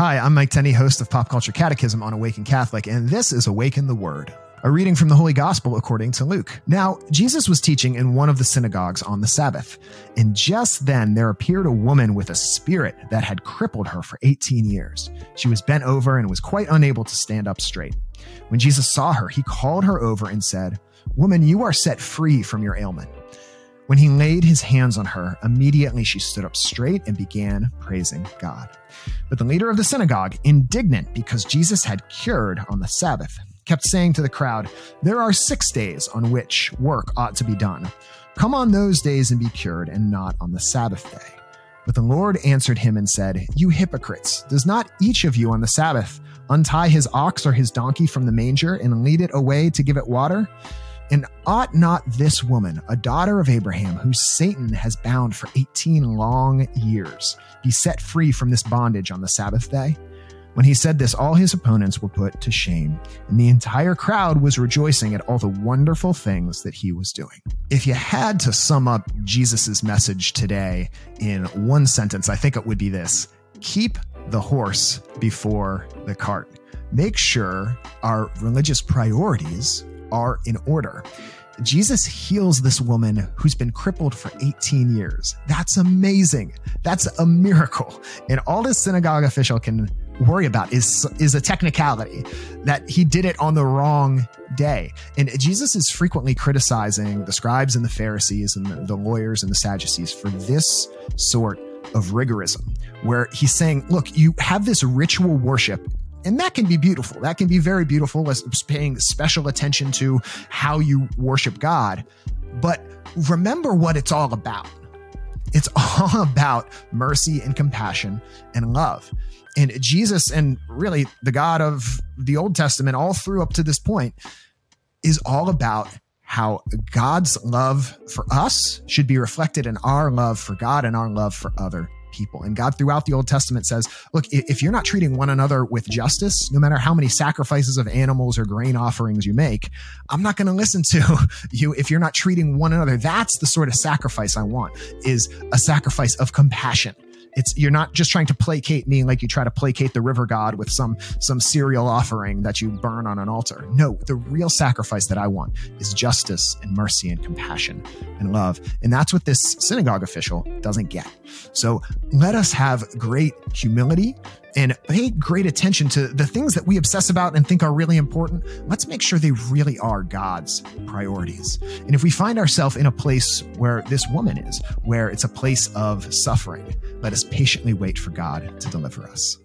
Hi, I'm Mike Tenney, host of Pop Culture Catechism on Awaken Catholic, and this is Awaken the Word, a reading from the Holy Gospel according to Luke. Now, Jesus was teaching in one of the synagogues on the Sabbath, and just then there appeared a woman with a spirit that had crippled her for 18 years. She was bent over and was quite unable to stand up straight. When Jesus saw her, he called her over and said, Woman, you are set free from your ailment. When he laid his hands on her, immediately she stood up straight and began praising God. But the leader of the synagogue, indignant because Jesus had cured on the Sabbath, kept saying to the crowd, There are six days on which work ought to be done. Come on those days and be cured, and not on the Sabbath day. But the Lord answered him and said, You hypocrites, does not each of you on the Sabbath untie his ox or his donkey from the manger and lead it away to give it water? And ought not this woman, a daughter of Abraham, whom Satan has bound for 18 long years, be set free from this bondage on the Sabbath day? When he said this, all his opponents were put to shame, and the entire crowd was rejoicing at all the wonderful things that he was doing. If you had to sum up Jesus' message today in one sentence, I think it would be this keep the horse before the cart. Make sure our religious priorities are in order. Jesus heals this woman who's been crippled for 18 years. That's amazing. That's a miracle. And all this synagogue official can worry about is is a technicality that he did it on the wrong day. And Jesus is frequently criticizing the scribes and the Pharisees and the, the lawyers and the Sadducees for this sort of rigorism, where he's saying, look, you have this ritual worship and that can be beautiful. That can be very beautiful, as paying special attention to how you worship God. But remember what it's all about. It's all about mercy and compassion and love. And Jesus, and really the God of the Old Testament, all through up to this point, is all about how God's love for us should be reflected in our love for God and our love for other people. And God throughout the Old Testament says, look, if you're not treating one another with justice, no matter how many sacrifices of animals or grain offerings you make, I'm not going to listen to you if you're not treating one another. That's the sort of sacrifice I want is a sacrifice of compassion it's you're not just trying to placate me like you try to placate the river god with some some cereal offering that you burn on an altar. No, the real sacrifice that I want is justice and mercy and compassion and love. And that's what this synagogue official doesn't get. So let us have great humility and pay great attention to the things that we obsess about and think are really important. Let's make sure they really are God's priorities. And if we find ourselves in a place where this woman is, where it's a place of suffering, let us patiently wait for God to deliver us.